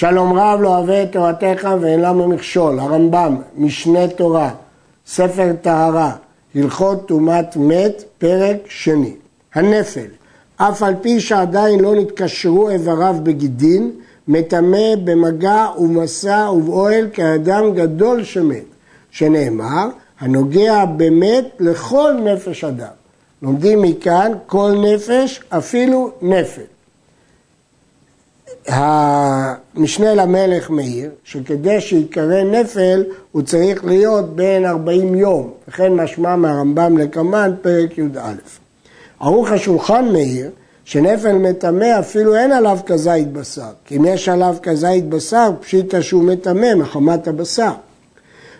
שלום רב לא אוהב את תורתך ואין למה מכשול, הרמב"ם, משנה תורה, ספר טהרה, הלכות טומאת מת, פרק שני. הנפל, אף על פי שעדיין לא נתקשרו איבריו בגידין, מטמא במגע ובמסע ובאוהל כאדם גדול שמת, שנאמר, הנוגע במת לכל נפש אדם. לומדים מכאן כל נפש, אפילו נפל. המשנה למלך מאיר, שכדי שיקרא נפל הוא צריך להיות בין 40 יום, וכן משמע מהרמב"ם לקמן, פרק י"א. ערוך השולחן מאיר, שנפל מטמא אפילו אין עליו כזית בשר, כי אם יש עליו כזית בשר, פשיטא שהוא מטמא מחמת הבשר.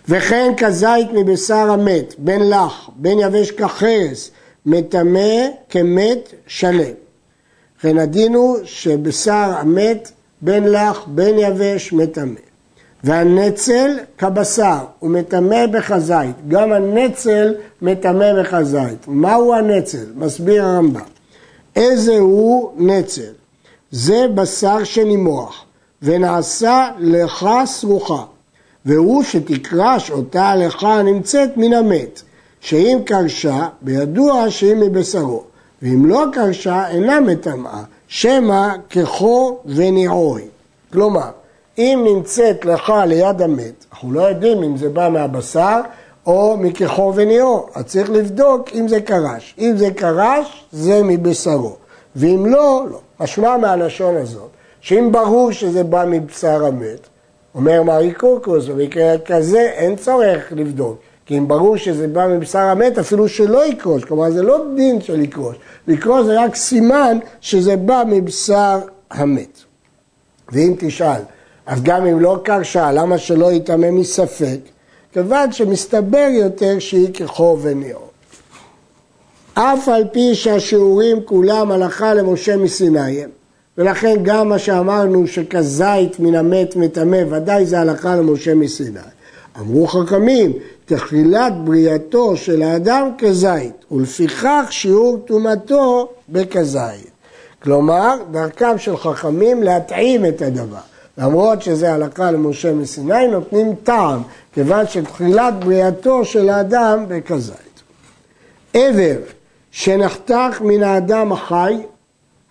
וכן כזית מבשר המת, בין לח, בין יבש כחרס, מטמא כמת שלם. וכן הדין הוא שבשר המת בין לח בין יבש מטמא. והנצל כבשר, הוא מטמא בכזית. גם הנצל מטמא בכזית. מהו הנצל? מסביר הרמב"ם. איזה הוא נצל? זה בשר שנימוח, ונעשה לך סרוחה, והוא שתקרש אותה הלכה הנמצאת מן המת, שאם קרשה, בידוע שהיא מבשרו. ואם לא קרשה, אינה מטמאה, שמא כחו וניעוי. כלומר, אם נמצאת לך ליד המת, אנחנו לא יודעים אם זה בא מהבשר או מכחו וניעו, אז צריך לבדוק אם זה קרש. אם זה קרש, זה מבשרו, ואם לא, לא. משמע מהלשון הזאת, שאם ברור שזה בא מבשר המת, אומר מארי קורקוס, במקרה כזה אין צורך לבדוק. כי אם ברור שזה בא מבשר המת, אפילו שלא יקרוש, כלומר זה לא דין של לקרוש, לקרוש זה רק סימן שזה בא מבשר המת. ואם תשאל, אז גם אם לא קרשה, למה שלא יטמא מספק? כיוון שמסתבר יותר שהיא כחור וניאור. אף על פי שהשיעורים כולם הלכה למשה מסיני ולכן גם מה שאמרנו שכזית מן המת מטמא, ודאי זה הלכה למשה מסיני. אמרו חכמים, תחילת בריאתו של האדם כזית, ולפיכך שיעור טומאתו בכזית. כלומר, דרכם של חכמים להתאים את הדבר. למרות שזה הלכה למשה מסיני, נותנים טעם, כיוון שתחילת בריאתו של האדם בכזית. עבר שנחתך מן האדם החי,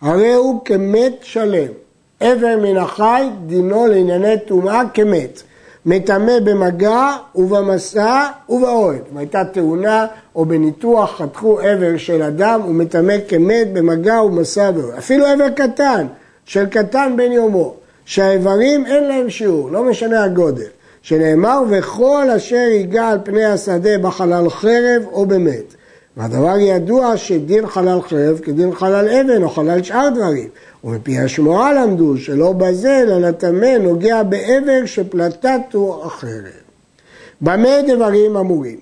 הרי הוא כמת שלם. עבר מן החי, דינו לענייני טומאה כמת. מטמא במגע ובמסע ובאוהל. אם הייתה תאונה או בניתוח חתכו עבר של אדם, הוא מטמא כמת במגע ובמסע ובאוהל. אפילו עבר קטן, של קטן בן יומו, שהאיברים אין להם שיעור, לא משנה הגודל. שנאמר וכל אשר ייגע על פני השדה בחלל חרב או במת. והדבר ידוע שדין חלל חרב כדין חלל אבן או חלל שאר דברים. ומפי השמועה למדו שלא בזה אלא לטמא נוגע בעבר שפלטתו אחרת. במה דברים אמורים?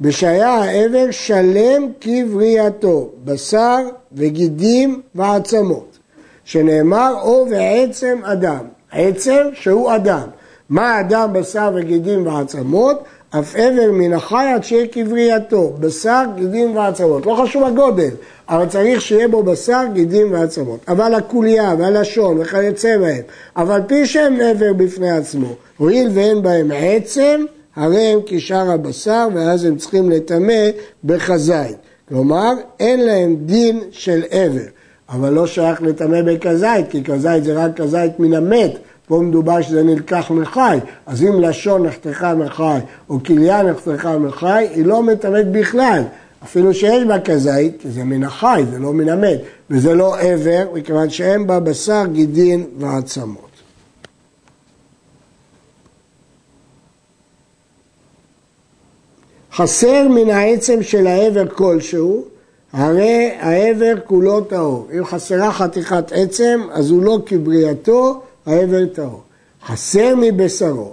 בשהיה העבר שלם כבריאתו, בשר וגידים ועצמות, שנאמר או ועצם אדם, עצם שהוא אדם. מה אדם, בשר וגידים ועצמות? אף אבר מן החי עד שיהיה כבריאתו, בשר, גידים ועצמות. לא חשוב הגודל, אבל צריך שיהיה בו בשר, גידים ועצמות. אבל הקוליה והלשון וכיוצא בהם, אבל פי שהם עבר בפני עצמו, הואיל ואין בהם עצם, הרי הם כשאר הבשר, ואז הם צריכים לטמא בכזית. כלומר, אין להם דין של עבר, אבל לא שייך לטמא בכזית, כי כזית זה רק כזית מן המת. פה מדובר שזה נלקח מחי, אז אם לשון נחתכה מחי או כליה נחתכה מחי, היא לא מטמאת בכלל. אפילו שיש בה כזית, זה מן החי, זה לא מן המת, וזה לא עבר, מכיוון שאין בה בשר, גידין ועצמות. חסר מן העצם של העבר כלשהו, הרי העבר כולו טהור. אם חסרה חתיכת עצם, אז הוא לא כבריאתו, העבר טהור. חסר מבשרו,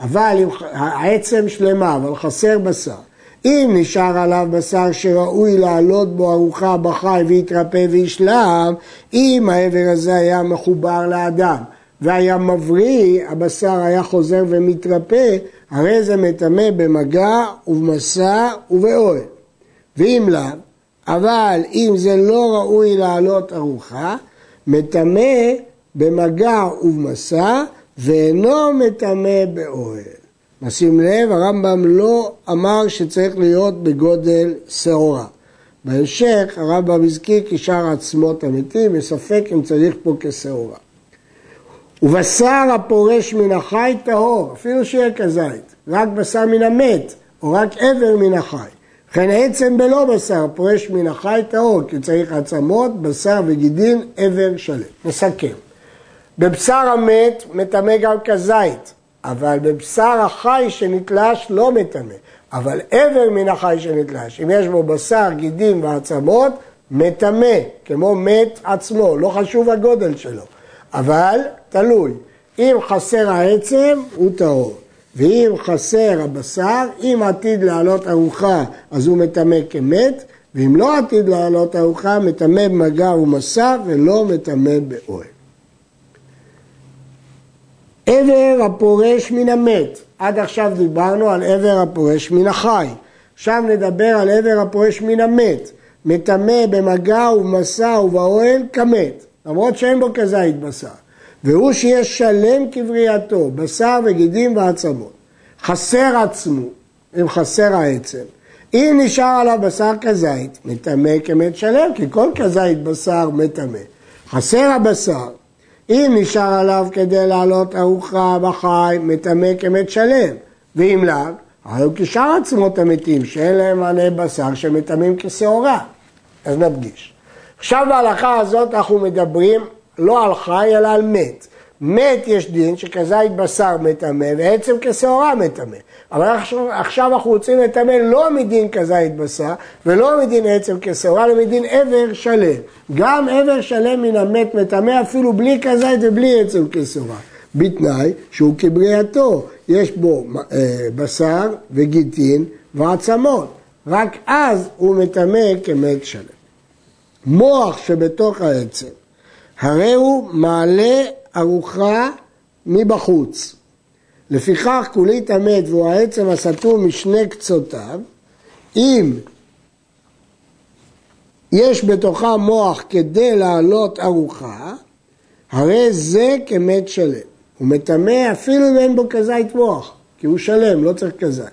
אבל אם העצם שלמה, אבל חסר בשר. אם נשאר עליו בשר שראוי לעלות בו ארוחה בחי ויתרפא וישלם, אם העבר הזה היה מחובר לאדם והיה מבריא, הבשר היה חוזר ומתרפא, הרי זה מטמא במגע ובמסע ובאוהל. ואם לאו, אבל אם זה לא ראוי לעלות ארוחה, מטמא במגע ובמסע ואינו מטמא באוהל. נשים לב, הרמב"ם לא אמר שצריך להיות בגודל שעורה. בהמשך הרמב"ם הזכיר כי שאר עצמות המתים, וספק אם צריך פה כשעורה. ובשר הפורש מן החי טהור, אפילו שיהיה כזית, רק בשר מן המת, או רק אבר מן החי. וכן עצם בלא בשר פורש מן החי טהור, כי צריך עצמות, בשר וגידין, אבר שלם. נסכם. בבשר המת מטמא גם כזית, אבל בבשר החי שנתלש לא מטמא. אבל אבר מן החי שנתלש, אם יש בו בשר, גידים ועצמות, מטמא, כמו מת עצמו, לא חשוב הגודל שלו. אבל תלוי, אם חסר העצם, הוא טהור. ואם חסר הבשר, אם עתיד לעלות ארוחה, אז הוא מטמא כמת, ואם לא עתיד לעלות ארוחה, מטמא במגע ומסע ולא מטמא באוהל. עבר הפורש מן המת, עד עכשיו דיברנו על עבר הפורש מן החי, עכשיו נדבר על עבר הפורש מן המת, מטמא במגע ובמסע ובאוהל כמת, למרות שאין בו כזית בשר. והוא שיהיה שלם כבריאתו, בשר וגידים ועצמות. חסר עצמו, אם חסר העצם. אם נשאר עליו בשר כזית, מטמא כמת שלם, כי כל כזית בשר מטמא. חסר הבשר, אם נשאר עליו כדי לעלות ארוחה בחי, מטמא כמת שלם. ואם לאו, הרי הוא כשאר עצמות המתים, שאין להם מענה בשר, שמטמאים כשעורה. אז נדגיש. עכשיו בהלכה הזאת אנחנו מדברים לא על חי אלא על מת. מת יש דין שכזית בשר מטמא ועצם כשעורה מטמא. אבל עכשיו, עכשיו אנחנו רוצים לטמא לא מדין כזית בשר ולא מדין עצם כשעורה, אלא מדין עבר שלם. גם עבר שלם מן המת מטמא אפילו בלי כזית ובלי עצם כשעורה. בתנאי שהוא כבריאתו, יש בו אה, בשר וגיטין ועצמות. רק אז הוא מטמא כמת שלם. מוח שבתוך העצם הרי הוא מעלה ארוחה מבחוץ. לפיכך כולית המת והוא העצם הסתום משני קצותיו, אם יש בתוכה מוח כדי לעלות ארוחה, הרי זה כמת שלם. הוא מטמא אפילו אם אין בו כזית מוח, כי הוא שלם, לא צריך כזית.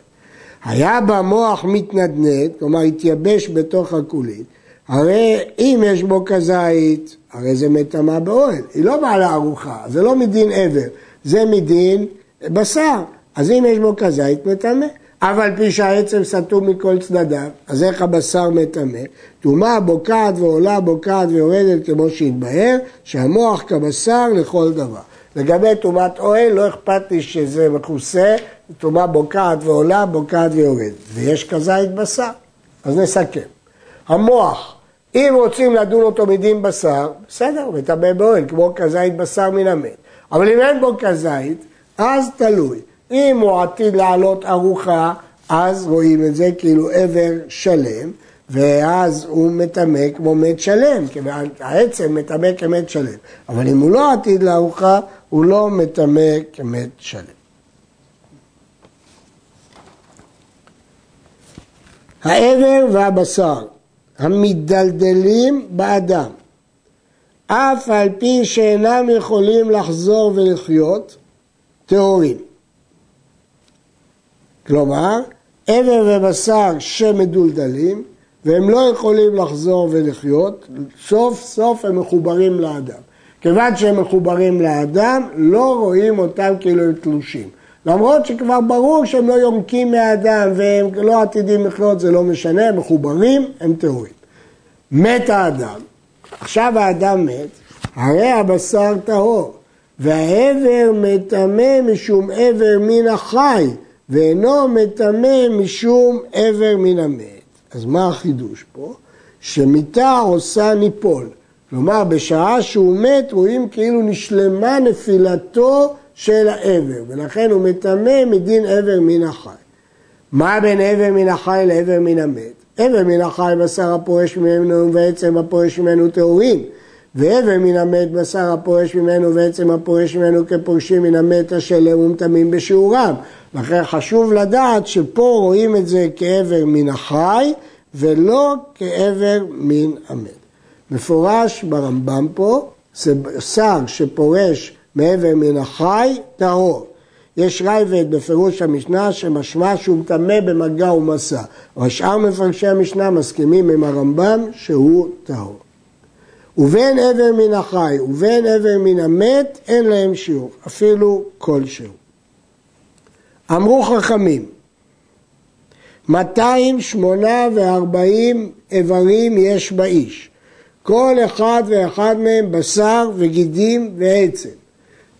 היה בה מוח מתנדנד, כלומר התייבש בתוך הכולית, הרי אם יש בו כזית, הרי זה מטמא באוהל, היא לא באה לארוחה, זה לא מדין עבר, זה מדין בשר, אז אם יש בו כזית, מטמא. אף על פי שהעצם סתום מכל צדדיו, אז איך הבשר מטמא? טומאה בוקעת ועולה בוקעת ויורדת כמו שהתבהר, שהמוח כבשר לכל דבר. לגבי טומאת אוהל, לא אכפת לי שזה מכוסה, טומאה בוקעת ועולה, בוקעת ויורדת. ויש כזית בשר. אז נסכם. המוח, אם רוצים לדון אותו מדין בשר, בסדר, מטמא באוהל, כמו כזית בשר מן המת. אבל אם אין בו כזית, אז תלוי. אם הוא עתיד לעלות ארוחה, אז רואים את זה כאילו עבר שלם, ואז הוא מטמא כמו מת שלם, כי העצם מטמא כמת שלם. אבל אם הוא לא עתיד לארוחה, הוא לא מטמא כמת שלם. העבר והבשר המדלדלים באדם, אף על פי שאינם יכולים לחזור ולחיות, טהורים. כלומר, עבר ובשר שמדולדלים, והם לא יכולים לחזור ולחיות, סוף סוף הם מחוברים לאדם. כיוון שהם מחוברים לאדם, לא רואים אותם כאילו הם תלושים. למרות שכבר ברור שהם לא יונקים מהאדם והם לא עתידים לחיות, זה לא משנה, הם מחוברים, הם טהורים. מת האדם, עכשיו האדם מת, הרי הבשר טהור, והעבר מטמא משום עבר מן החי, ואינו מטמא משום עבר מן המת. אז מה החידוש פה? שמיתה עושה ניפול. כלומר, בשעה שהוא מת, רואים כאילו נשלמה נפילתו של העבר, ולכן הוא מטמא מדין עבר מן החי. מה בין עבר מן החי לעבר מן המת? עבר מן החי בשר הפורש ממנו ועצם הפורש ממנו טהורים, ועבר מן המת בשר הפורש ממנו ועצם הפורש ממנו כפורשים מן המת השלם ומטמאים בשיעורם. לכן חשוב לדעת שפה רואים את זה כעבר מן החי ולא כעבר מן המת. מפורש ברמב"ם פה שר שפורש מעבר מן החי, טהור. יש רייבד בפירוש המשנה שמשמע שהוא מטמא במגע ומסע, אבל שאר מפרשי המשנה מסכימים עם הרמב"ם שהוא טהור. ובין עבר מן החי ובין עבר מן המת אין להם שיעור, אפילו כלשהו. אמרו חכמים, 284 איברים יש באיש, כל אחד ואחד מהם בשר וגידים ועצם,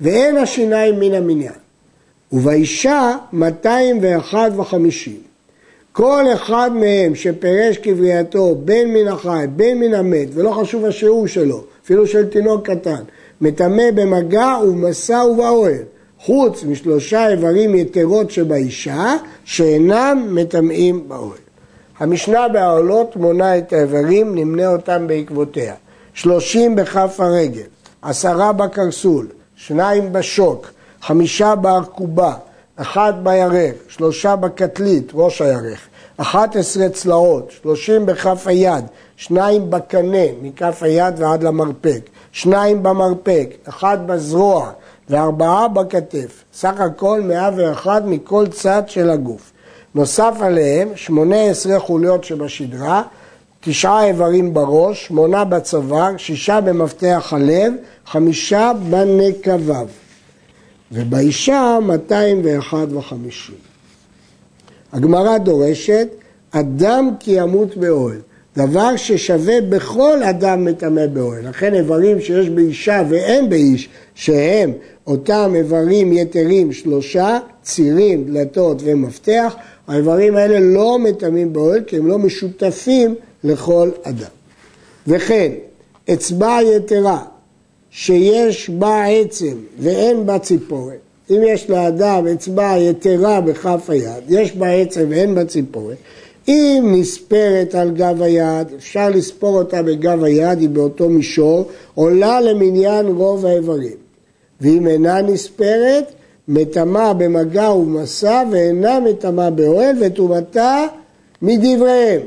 ואין השיניים מן המניין. ובאישה 201 וחמישים. כל אחד מהם שפירש כבריאתו בין מן החי, בין מן המת, ולא חשוב השיעור שלו, אפילו של תינוק קטן, מטמא במגע ובמסע ובאוהל, חוץ משלושה איברים יתרות שבאישה, שאינם מטמאים באוהל. המשנה בעולות מונה את האיברים, נמנה אותם בעקבותיה. שלושים בכף הרגל, עשרה בקרסול, שניים בשוק, חמישה בארכובה, אחד בירך, שלושה בקטלית, ראש הירך, אחת עשרה צלעות, שלושים בכף היד, שניים בקנה, מכף היד ועד למרפק, שניים במרפק, אחד בזרוע וארבעה בכתף, סך הכל מאה ואחד מכל צד של הגוף. נוסף עליהם שמונה עשרה חוליות שבשדרה, תשעה איברים בראש, שמונה בצוואר, שישה במפתח הלב, חמישה בנקביו. ובאישה 201 וחמישים. הגמרא דורשת, אדם כי ימות באוהל. דבר ששווה בכל אדם מטמא באוהל. לכן איברים שיש באישה ואין באיש, שהם אותם איברים יתרים שלושה, צירים, דלתות ומפתח, האיברים האלה לא מטמאים באוהל כי הם לא משותפים לכל אדם. וכן, אצבע יתרה שיש בה עצם ואין בה ציפורת, אם יש לאדם אצבע יתרה בכף היד, יש בה עצם ואין בה ציפורת, אם נספרת על גב היד, אפשר לספור אותה בגב היד, היא באותו מישור, עולה למניין רוב האיברים. ואם אינה נספרת, מטמא במגע ומסע ואינה מטמא באוהל וטומאתה מדבריהם.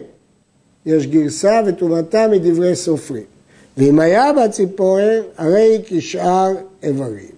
יש גרסה וטומאתה מדברי סופרים. ואם היה בציפורן, הרי כשאר איברים.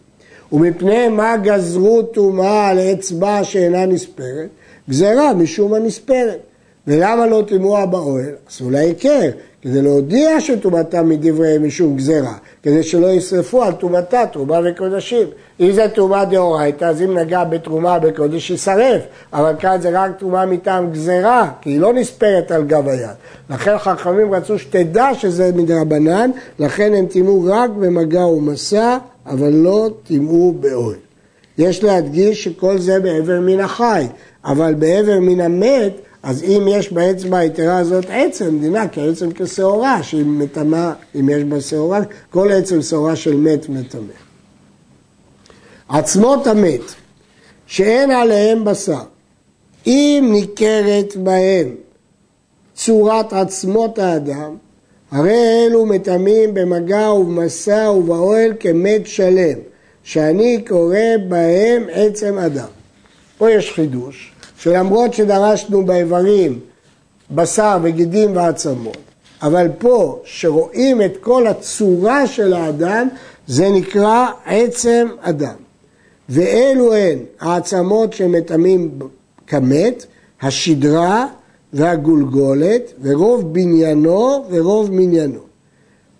ומפני מה גזרו טומאה על אצבע שאינה נספרת? גזרה משום הנספרת. ולמה לא טימאוה באוהל? עשו לה היכר, כדי להודיע שטומאתם מדבריהם משום גזרה, כדי שלא ישרפו על טומאתה, תרומה וקודשים. אם זה תרומה דאורייתא, אז אם נגע בתרומה בקודש יישרף, אבל כאן זה רק תרומה מטעם גזרה, כי היא לא נספרת על גב היד. לכן חכמים רצו שתדע שזה מדרבנן, לכן הם טימאו רק במגע ומסע, אבל לא טימאו באוהל. יש להדגיש שכל זה בעבר מן החי, אבל בעבר מן המת אז אם יש באצבע היתרה הזאת עצם, דינה כעצם כשעורה, שהיא מטמאה, אם יש בה שעורה, כל עצם שעורה של מת מטמא. עצמות המת, שאין עליהם בשר, אם ניכרת בהם צורת עצמות האדם, הרי אלו מטמאים במגע ובמסע ובאוהל כמת שלם, שאני קורא בהם עצם אדם. פה יש חידוש, שלמרות שדרשנו באיברים בשר וגידים ועצמות, אבל פה שרואים את כל הצורה של האדם, זה נקרא עצם אדם. ואלו הן העצמות שמטמאים כמת, השדרה והגולגולת, ורוב בניינו ורוב מניינו.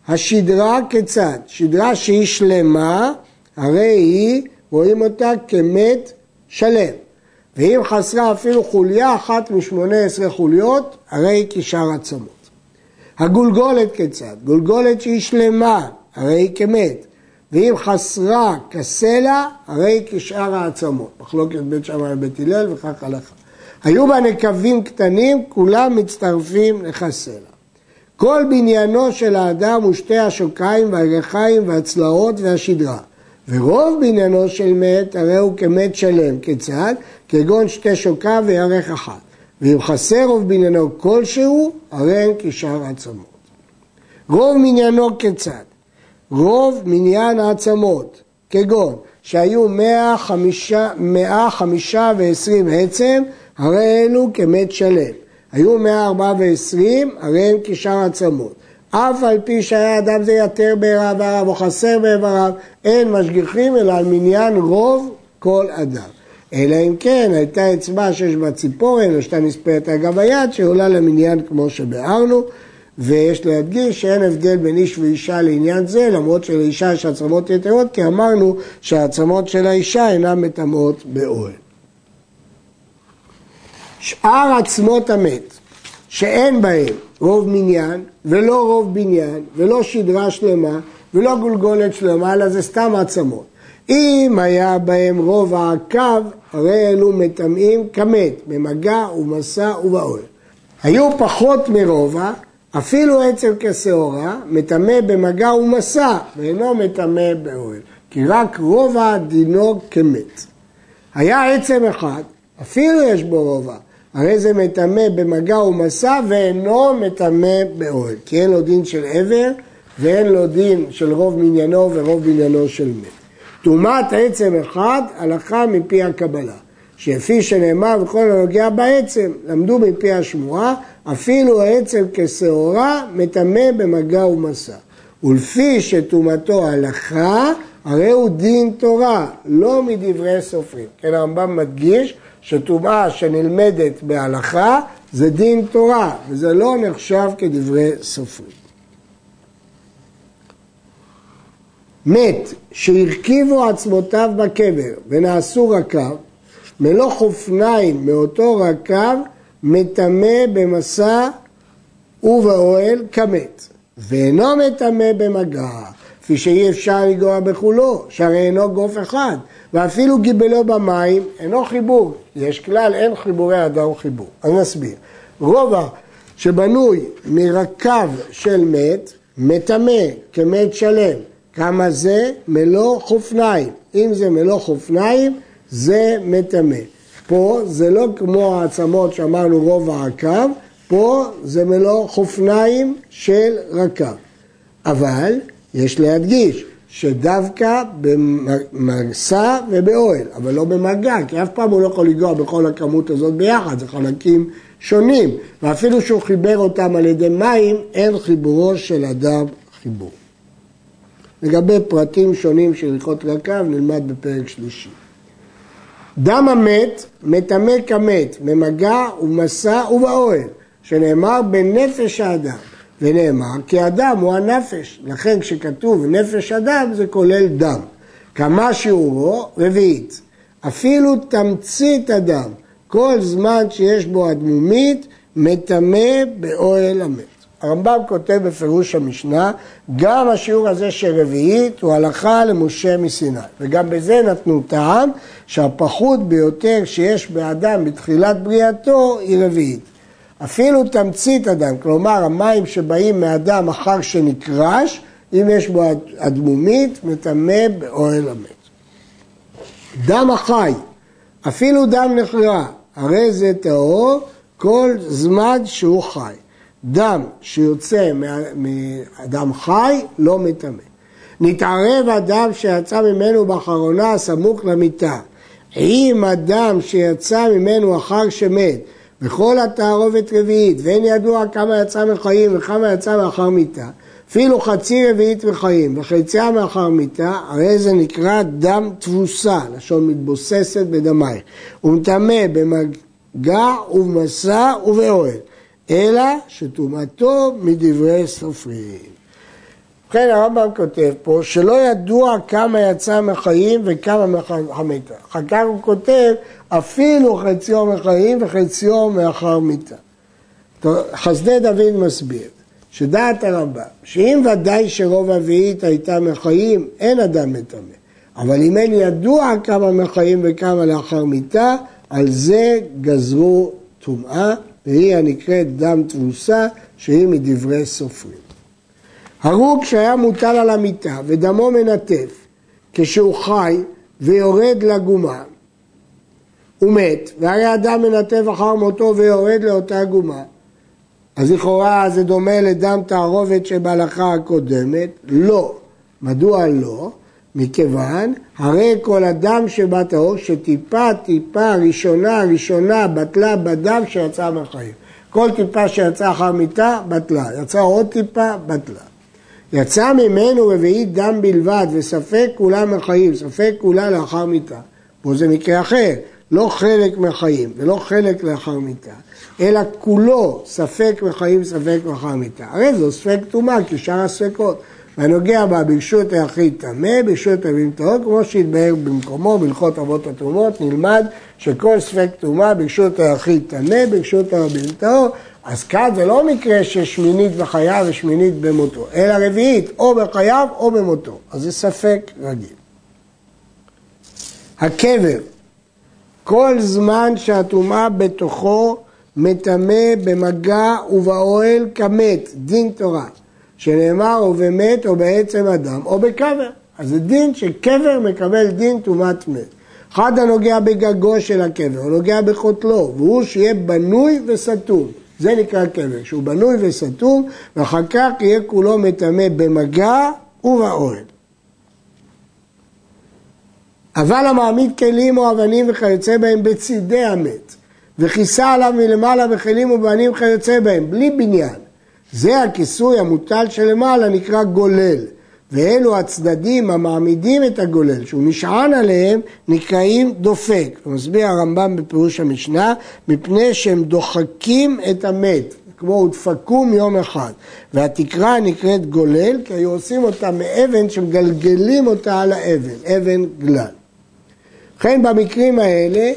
השדרה כיצד? שדרה שהיא שלמה, הרי היא, רואים אותה כמת שלם. ואם חסרה אפילו חוליה אחת משמונה עשרה חוליות, הרי כשאר עצמות. הגולגולת כיצד? גולגולת שהיא שלמה, הרי היא כמת. ואם חסרה כסלע, הרי כשאר העצמות. מחלוקת בית שמאי ובית הלל וכך הלכה. היו בה נקבים קטנים, כולם מצטרפים לכסלע. כל בניינו של האדם הוא שתי השוקיים והירכיים והצלעות והשדרה. ורוב בניינו של מת, הרי הוא כמת שלם. כיצד? כגון שתי שוקיו וירך אחת. ואם חסר רוב בניינו כלשהו, הרי אין כשאר עצמות. רוב מניינו כיצד? רוב מניין העצמות, כגון שהיו מאה חמישה, מאה חמישה ועשרים עצם, הרי אלו כמת שלם. היו מאה ארבעה ועשרים, הרי הם כשאר עצמות. אף על פי שהיה אדם זה יתר באיבריו או חסר באיבריו, אין משגיחים אלא על מניין רוב כל אדם. אלא אם כן הייתה אצבע שיש בה ציפורן או שאתה נספרת על גב היד שעולה למניין כמו שביארנו ויש להדגיש שאין הבדל בין איש ואישה לעניין זה למרות שלאישה יש עצמות יתרות כי אמרנו שהעצמות של האישה אינן מטמאות באוהל. שאר עצמות המת שאין בהם רוב מניין ולא רוב בניין ולא שדרה שלמה ולא גולגולת שלמה אלא זה סתם עצמות אם היה בהם רוב העקב, הרי אלו מטמאים כמת, במגע ומסע ובאוהל. היו פחות מרובע, אפילו עצם כשעורה, מטמא במגע ומסע, ואינו מטמא באוהל. כי רק רובע דינו כמת. היה עצם אחד, אפילו יש בו רובע, הרי זה מטמא במגע ומסע ואינו מטמא באוהל. כי אין לו דין של עבר ואין לו דין של רוב מניינו ורוב בניינו של מת. טומאת עצם אחד, הלכה מפי הקבלה. שלפי שנאמר בכל הנוגע בעצם, למדו מפי השמועה, אפילו העצם כשעורה מטמא במגע ומסע. ולפי שטומאתו הלכה, הרי הוא דין תורה, לא מדברי סופרים. כן, הרמב"ם מדגיש שטומאה שנלמדת בהלכה זה דין תורה, וזה לא נחשב כדברי סופרים. מת שהרכיבו עצמותיו בקבר ונעשו רקב, מלוא חופניים מאותו רקב מטמא במסע ובאוהל כמת, ואינו מטמא במגע, כפי שאי אפשר לגרוע בכולו, שהרי אינו גוף אחד, ואפילו גיבלו במים אינו חיבור. יש כלל, אין חיבורי אדם חיבור. אז נסביר. רובע שבנוי מרקב של מת, מטמא כמת שלם. כמה זה? מלוא חופניים. אם זה מלוא חופניים, זה מטמא. פה זה לא כמו העצמות שאמרנו רוב העקב, פה זה מלוא חופניים של רקב. אבל יש להדגיש שדווקא במסע ובאוהל, אבל לא במגע, כי אף פעם הוא לא יכול לנגוע בכל הכמות הזאת ביחד, זה חלקים שונים, ואפילו שהוא חיבר אותם על ידי מים, אין חיבורו של אדם חיבור. לגבי פרטים שונים של הלכות רקב נלמד בפרק שלישי. דם המת מטמא כמת במגע ומסע ובאוהל, שנאמר בנפש האדם, ונאמר כי הדם הוא הנפש, לכן כשכתוב נפש אדם זה כולל דם. כמה שיעורו? רביעית. אפילו תמצית הדם, כל זמן שיש בו אדמומית, מטמא באוהל המת. הרמב"ם כותב בפירוש המשנה, גם השיעור הזה של רביעית הוא הלכה למשה מסיני. וגם בזה נתנו טעם שהפחות ביותר שיש באדם בתחילת בריאתו היא רביעית. אפילו תמצית אדם, כלומר המים שבאים מאדם אחר שנקרש, אם יש בו אדמומית, מטמא באוהל המת. דם החי, אפילו דם נחרע, הרי זה טהור כל זמן שהוא חי. דם שיוצא מאדם חי לא מטמא. נתערב הדם שיצא ממנו באחרונה סמוך למיטה. אם הדם שיצא ממנו אחר שמת וכל התערובת רביעית ואין ידוע כמה יצא מחיים וכמה יצא מאחר מיתה אפילו חצי רביעית מחיים וחציה מאחר מיתה הרי זה נקרא דם תבוסה, לשון מתבוססת בדמייך ומטמא במגע ובמסע ובאוהל אלא שטומאתו מדברי סופרים. ובכן הרמב"ם כותב פה שלא ידוע כמה יצא מחיים וכמה מחמיתה. אחר כך הוא כותב אפילו חציו מחיים וחציו מאחר מיתה. חסדי דוד מסביר שדעת הרמב"ם שאם ודאי שרוב אביעית הייתה מחיים אין אדם מטמא אבל אם אין ידוע כמה מחיים וכמה לאחר מיתה על זה גזרו טומאה והיא הנקראת דם תבוסה, שהיא מדברי סופרים. הרוג שהיה מוטל על המיטה ודמו מנטף כשהוא חי ויורד לגומה, הוא מת, והרי אדם מנטף אחר מותו ויורד לאותה גומה. אז לכאורה זה דומה לדם תערובת שבהלכה הקודמת? לא. מדוע לא? מכיוון, הרי כל אדם שבא טהור, שטיפה טיפה ראשונה ראשונה בטלה בדם שיצא מהחיים. כל טיפה שיצאה אחר מיתה, בטלה. יצאה עוד טיפה, בטלה. יצא ממנו רביעית דם בלבד, וספק כולה מחיים, ספק כולה לאחר מיתה. פה זה מקרה אחר, לא חלק מחיים ולא חלק לאחר מיתה, אלא כולו ספק מחיים, ספק לאחר מיתה. הרי זו ספק טומאה כשאר הספקות. והנוגע בה ברשות היחיד טמא, ברשות היחיד טהור, כמו שהתבהר במקומו בהלכות אבות התרומות, נלמד שכל ספק טומאה ברשות היחיד טמא, ברשות הרבים טהור. אז כאן זה לא מקרה ששמינית בחייו ושמינית במותו, אלא רביעית, או בחייו או במותו. אז זה ספק רגיל. הקבר, כל זמן שהטומאה בתוכו מטמא במגע ובאוהל כמת, דין תורה. שנאמר או במת או בעצם אדם או בקבר. אז זה דין שקבר מקבל דין טומאת מת. אחד הנוגע בגגו של הקבר, הוא נוגע בחותלו, והוא שיהיה בנוי וסתום. זה נקרא קבר, שהוא בנוי וסתום, ואחר כך יהיה כולו מטמא במגע ובאוהל. אבל המעמיד כלים או אבנים וכיוצא בהם בצידי המת, וכיסה עליו מלמעלה בכלים ובנים וכיוצא בהם, בלי בניין, זה הכיסוי המוטל שלמעלה נקרא גולל, ואלו הצדדים המעמידים את הגולל, שהוא נשען עליהם, נקראים דופק. מסביר הרמב"ם בפירוש המשנה, מפני שהם דוחקים את המת, כמו הודפקום יום אחד. והתקרה נקראת גולל, כי היו עושים אותה מאבן שמגלגלים אותה על האבן, אבן גלל. ובכן במקרים האלה,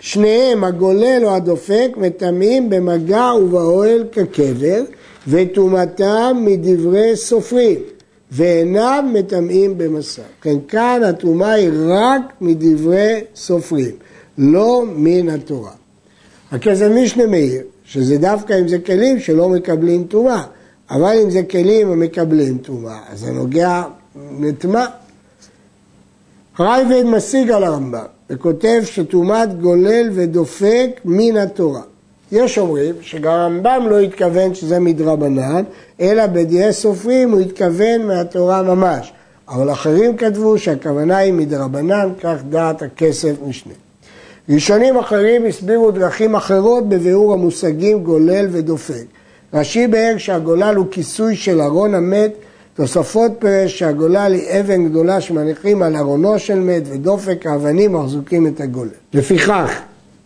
שניהם, הגולל או הדופק, מטמאים במגע ובאוהל כקבר, וטומאתם מדברי סופרים, ואינם מטמאים במסע. כן, כאן הטומאה היא רק מדברי סופרים, לא מן התורה. הכסף משנה מאיר, שזה דווקא אם זה כלים שלא מקבלים טומאה, אבל אם זה כלים המקבלים טומאה, אז זה נוגע לטמאה. רייבד משיג על הרמב"ם, וכותב שטומאת גולל ודופק מן התורה. יש אומרים שגם הרמב"ם לא התכוון שזה מדרבנן, אלא בדיני סופרים הוא התכוון מהתורה ממש. אבל אחרים כתבו שהכוונה היא מדרבנן, כך דעת הכסף משנה. ראשונים אחרים הסבירו דרכים אחרות בביאור המושגים גולל ודופק. רש"י באר שהגולל הוא כיסוי של ארון המת, תוספות פרש שהגולל היא אבן גדולה שמניחים על ארונו של מת ודופק האבנים מחזוקים את הגולל. לפיכך,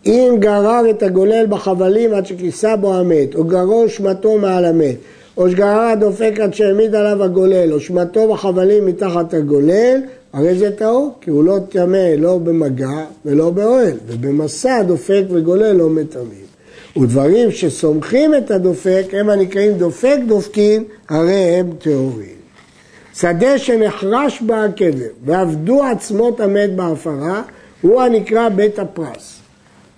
אם גרר את הגולל בחבלים עד שכיסה בו המת, או גרור שמתו מעל המת, או שגרר הדופק עד שהעמיד עליו הגולל, או שמתו בחבלים מתחת הגולל, הרי זה טעות, כי הוא לא טמא לא במגע ולא באוהל, ובמסע דופק וגולל לא מטמאים. ודברים שסומכים את הדופק, הם הנקראים דופק דופקים, הרי הם טהורים. שדה שנחרש בה הקבר, ועבדו עצמות המת בהפרה, הוא הנקרא בית הפרס.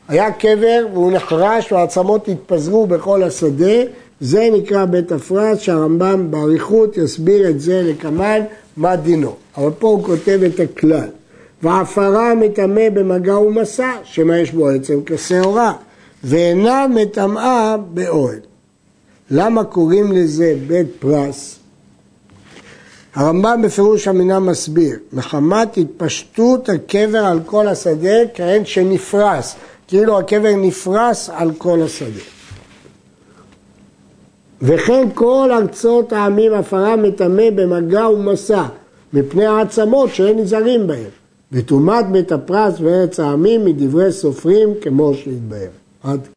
היה קבר והוא נחרש והעצמות התפזרו בכל השדה, זה נקרא בית הפרס, שהרמב"ם באריכות יסביר את זה לקמן, מה דינו. אבל פה הוא כותב את הכלל. ועפרה מטמא במגע ומסע, שמה יש בו עצם כשעורה, ואינה מטמאה באוהל. למה קוראים לזה בית פרס? הרמב"ם בפירוש המינה מסביר, מחמת התפשטות הקבר על כל השדה כהן שנפרס, כאילו הקבר נפרס על כל השדה. וכן כל ארצות העמים הפרה מטמא במגע ומסע, מפני העצמות שאין נזהרים בהם. וטומאת בית הפרס וארץ העמים מדברי סופרים כמו שהתבהר. עד